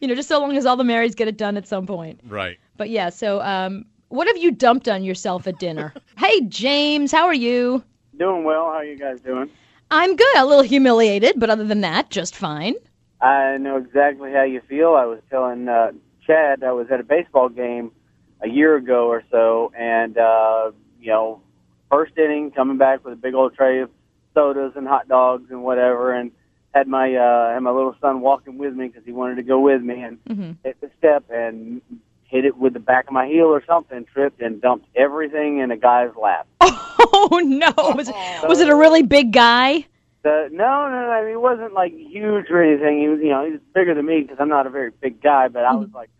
you know, just so long as all the Marys get it done at some point. Right. But yeah, so um, what have you dumped on yourself at dinner? hey, James, how are you? Doing well. How are you guys doing? I'm good. A little humiliated, but other than that, just fine. I know exactly how you feel. I was telling uh, Chad I was at a baseball game a year ago or so, and uh, you know, first inning, coming back with a big old tray of sodas and hot dogs and whatever, and had my uh, had my little son walking with me because he wanted to go with me, and Mm-hmm. hit the step and hit it with the back of my heel or something, tripped and dumped everything in a guy's lap. <laughs> Oh no! Was it, was it a really big guy? Uh, no, no, no. I mean, he wasn't like huge or anything. He was, you know, he was bigger than me because I'm not a very big guy. But I was like,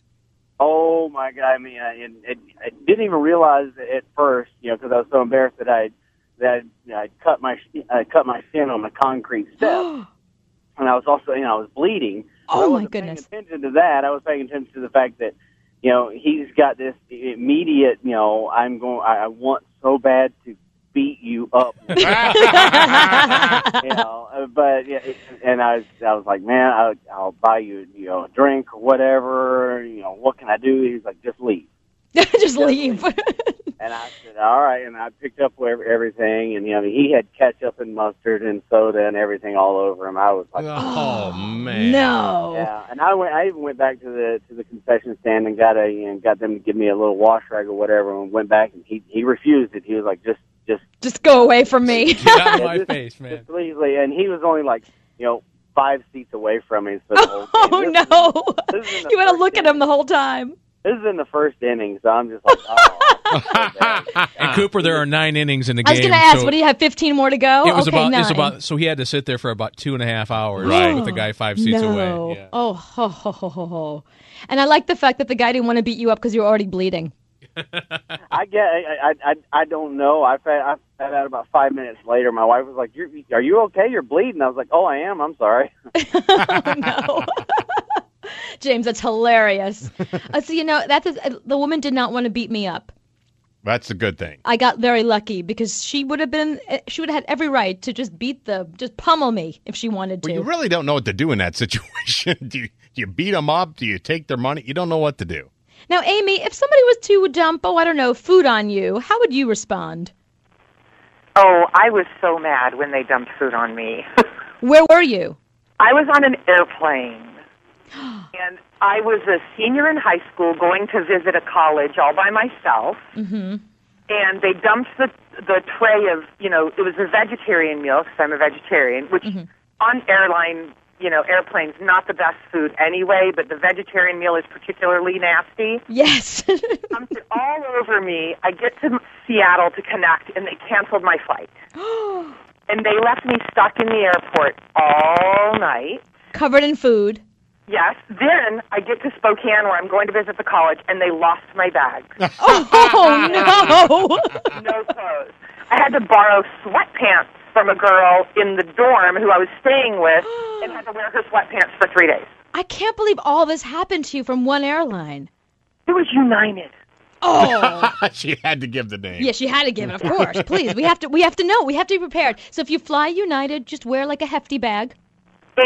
oh my god! I mean, I, and, and I didn't even realize it at first, you know, because I was so embarrassed that I that I cut my I cut my shin on the concrete <gasps> step, and I was also, you know, I was bleeding. Oh my goodness! Paying attention to that. I was paying attention to the fact that, you know, he's got this immediate, you know, I'm going. I, I want so bad to beat you up. <laughs> you know, uh, but yeah, and I was, I was like, man, I'll, I'll buy you, you know, a drink or whatever. You know, what can I do? He's like, just leave. <laughs> just leave. And I said, all right. And I picked up everything, and you know, he had ketchup and mustard and soda and everything all over him. I was like, Oh, man. No. yeah. And I went, I even went back to the to the concession stand and got a, you know, got them to give me a little wash rag or whatever, and went back, and he he refused it. He was like, just just Just go away from me. Get out of my just- face, man. just leave, leave. and he was only like, you know, five seats away from me for the whole <laughs> oh, game. Oh This is- no! this is You had to first look at him the whole time. This is in the first inning, so I'm just like, oh. <laughs> <laughs> And Cooper, there are nine innings in the game. I was going to ask, so what do you have? 15 more to go? it was okay, about. nine. It's about. So he had to sit there for about two and a half hours Right. with the guy five seats no. away. Yeah. Oh, ho, ho, ho, ho, ho. And I like the fact that the guy didn't want to beat you up because you were already bleeding. I get, I, I, I, I don't know. I found, I found out about five minutes later. My wife was like, "You're, are you okay? You're bleeding." I was like, "Oh, I am. I'm sorry." <laughs> No. <laughs> James, that's hilarious. uh, so, you know, that's uh, the woman did not want to beat me up. That's a good thing. I got very lucky because she would have been, uh, she would have had every right to just beat the, just pummel me if she wanted to. Well, you really don't know what to do in that situation. <laughs> do, you, do you beat them up? Do you take their money? You don't know what to do. Now, Amy, if somebody was to dump, oh, I don't know, food on you, how would you respond? Oh, I was so mad when they dumped food on me. <laughs> Where were you? I was on an airplane. <gasps> and I was a senior in high school going to visit a college all by myself. Mm-hmm. And they dumped the the tray of, you know, it was a vegetarian meal because I'm a vegetarian, which on airline, you know, airplanes not the best food anyway, but the vegetarian meal is particularly nasty. Yes. <laughs> it all over me. I get to Seattle to connect, and they canceled my flight. <gasps> and they left me stuck in the airport all night. Covered in food. Yes. Then I get to Spokane, where I'm going to visit the college, and they lost my bags. <laughs> Oh, no. no clothes. I had to borrow sweatpants from a girl in the dorm who I was staying with, and had to wear her sweatpants for three days. I can't believe all this happened to you from one airline. It was United. Oh. <laughs> she had to give the name. Yeah, she had to give it, of course. Please, we have to we have to know. We have to be prepared. So if you fly United, just wear like a hefty bag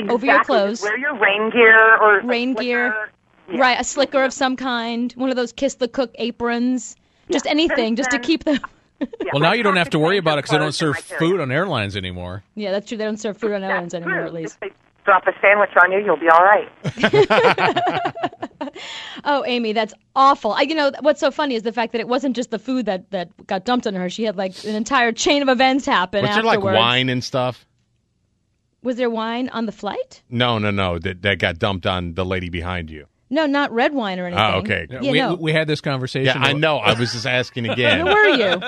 over your clothes. Just Wear your rain gear or rain gear. Right, a slicker of some kind, one of those kiss the cook aprons. Just anything, just to keep them. Well, now you don't have to worry about it because they don't serve food on airlines anymore. Yeah, that's true. They don't serve food on airlines anymore, at least. drop a sandwich on you, you'll be all right. <laughs> <laughs> Oh, Amy, that's awful. I, you know what's so funny is the fact that it wasn't just the food that that got dumped on her. She had like an entire chain of events happen Was there like wine and stuff? Was there wine on the flight? No, no, no. That that got dumped on the lady behind you. No, not red wine or ah, anything. Oh, okay. Yeah, we, no. we had this conversation. Yeah, I know. I was just asking <laughs> again. Where were you?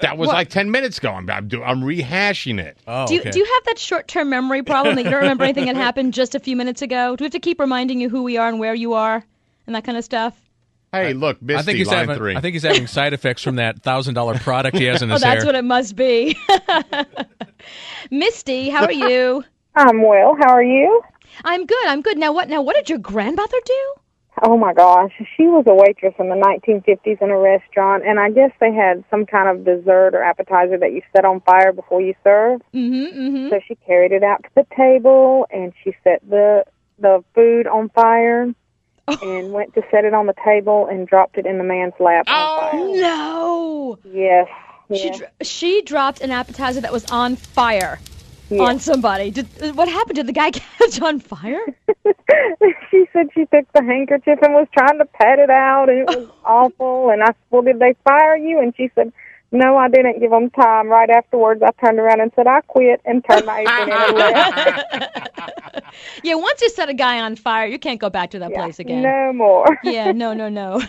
That was What? like ten minutes ago. I'm I'm, do- I'm rehashing it. Oh, do you do you have that short term memory problem that you don't remember anything that <laughs> happened just a few minutes ago? Do we have to keep reminding you who we are and where you are and that kind of stuff? Hey, look, Misty, I think he's line having. three. I think he's having side <laughs> effects from that thousand dollar product he has in oh, his that's hair. what it must be. Misty, how are you? I'm well. How are you? I'm good. I'm good. Now what? Now what did your grandmother do? Oh my gosh, she was a waitress in the 1950s in a restaurant, and I guess they had some kind of dessert or appetizer that you set on fire before you serve. Mm-hmm. mm-hmm. So she carried it out to the table, and she set the the food on fire, and went to set it on the table and dropped it in the man's lap. Oh. No. Yes. She yes. dr- she dropped an appetizer that was on fire on somebody. Did what happened? Did the guy <laughs> catch on fire? <laughs> she said she took the handkerchief and was trying to pat it out, and it was <laughs> awful. And I said, "Well, did they fire you?" And she said, "No, I didn't give them time." Right afterwards, I turned around and said, "I quit," and turned my apron and left. Yeah, once you set a guy on fire, you can't go back to that place again. No more. yeah, no, no, no.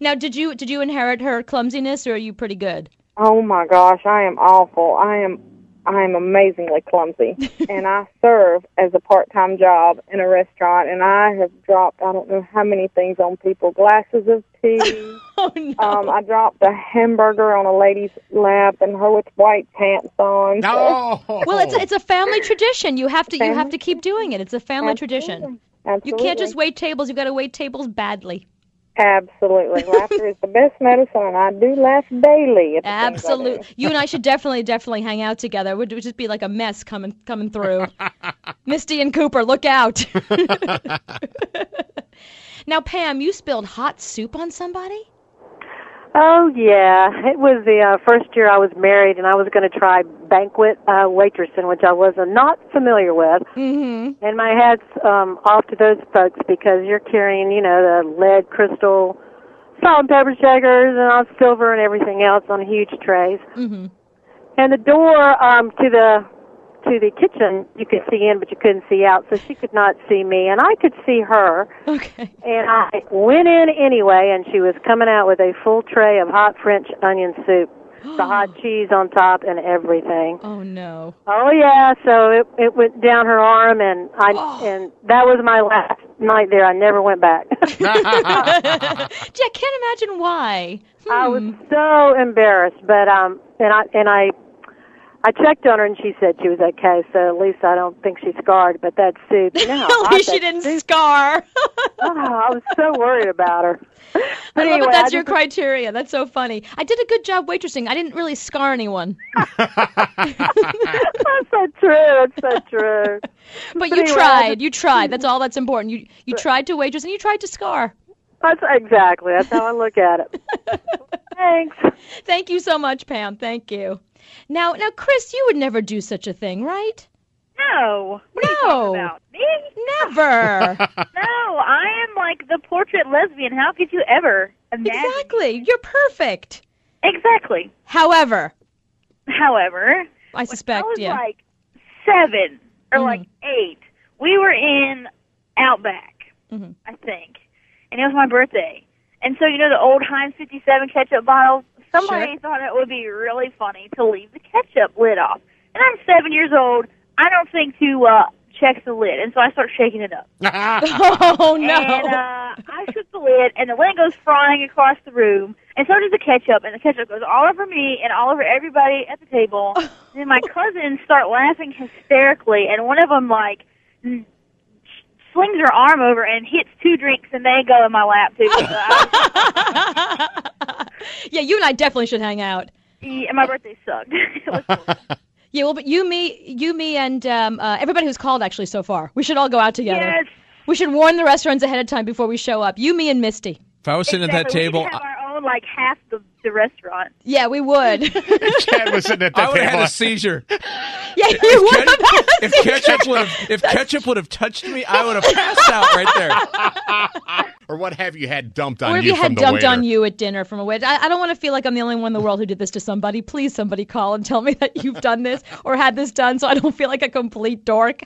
now, did you did you inherit her clumsiness, or are you pretty good? Oh my gosh, I am awful. I am I am amazingly clumsy. <laughs> and I serve as a part-time job in a restaurant and I have dropped I don't know how many things on people, glasses of tea. <laughs> oh no. Um I dropped a hamburger on a lady's lap and her with white pants on. No. Well, it's a, it's a family tradition. You have to you have to keep doing it. It's a family tradition. Absolutely. You can't just wait tables. You've got to wait tables badly. Absolutely. Laughter is the best medicine and I do laugh daily. at the things I do. Absolutely. You and I should definitely, definitely hang out together. It would, it would just be like a mess coming coming through. <laughs> Misty and Cooper, look out. <laughs> now, Pam, you spilled hot soup on somebody? Oh yeah, it was the uh, first year I was married, and I was going to try banquet uh, waitressing, which I was uh, not familiar with. Mm-hmm. And my hat's um, off to those folks because you're carrying, you know, the lead, crystal, salt and pepper shakers, and all silver and everything else on huge trays. Mm-hmm. And the door um, to the to the kitchen you could see in, but you couldn't see out, so she could not see me, and I could see her. Okay. And I went in anyway, and she was coming out with a full tray of hot French onion soup, the hot <gasps> cheese on top, and everything. Oh no. Oh yeah, so it it went down her arm, and I <gasps> and that was my last night there. I never went back. <laughs> <laughs> Gee, I can't imagine why. I was so embarrassed, but um, and I and I, I checked on her, and she said she was okay. So at least I don't think she's scarred. But that you know, <laughs> At least she didn't soup- scar. <laughs> oh, I was so worried about her. <laughs> I But love that that's I your just- criteria. That's so funny. I did a good job waitressing. I didn't really scar anyone. That's so true. That's so true. But, But you anyway, tried. You tried. That's all that's important. You you tried to waitress and you tried to scar. That's exactly. That's how I look at it. Thanks. Thank you so much, Pam. Thank you. Now, now, Chris, you would never do such a thing, right? No. What no. about? Me? Never. <laughs> no, I am like the portrait lesbian. How could you ever imagine? exactly. You're perfect. Exactly. However, However, I suspect, I was yeah. like seven or Mhm. like eight. We were in Outback, Mhm. I think, and it was my birthday. And so you know the old Heinz 57 ketchup bottles. Somebody Sure. thought it would be really funny to leave the ketchup lid off. And I'm seven years old. I don't think to uh check the lid, and so I start shaking it up. <laughs> oh no. And uh, I shook the lid, and the lid goes flying across the room, and so does the ketchup, and the ketchup goes all over me and all over everybody at the table. and <laughs> then my cousins start laughing hysterically, and one of them like slings her arm over and hits two drinks, and they go in my lap too. <laughs> So I, <laughs> Yeah, you and I definitely should hang out. yeah, my birthday sucked. <laughs> <laughs> Yeah, well, but you, me, you, me, and um, uh, everybody who's called actually so far. We should all go out together. Yes. We should warn the restaurants ahead of time before we show up. You, me, and Misty. If I was sitting at that table, we could have our own like half the the restaurant. Yeah, we would. Chad was sitting at I that would have table. had a seizure. yeah, you would have had a If seizure. ketchup would have, if ketchup would have touched me, I would have passed out right there. Or what have you had dumped on Or if you you had dumped waiter? on you at dinner from a waiter. I, I don't want to feel like I'm the only one in the world who did this to somebody. Please, somebody call and tell me <laughs> that you've done this or had this done so I don't feel like a complete dork.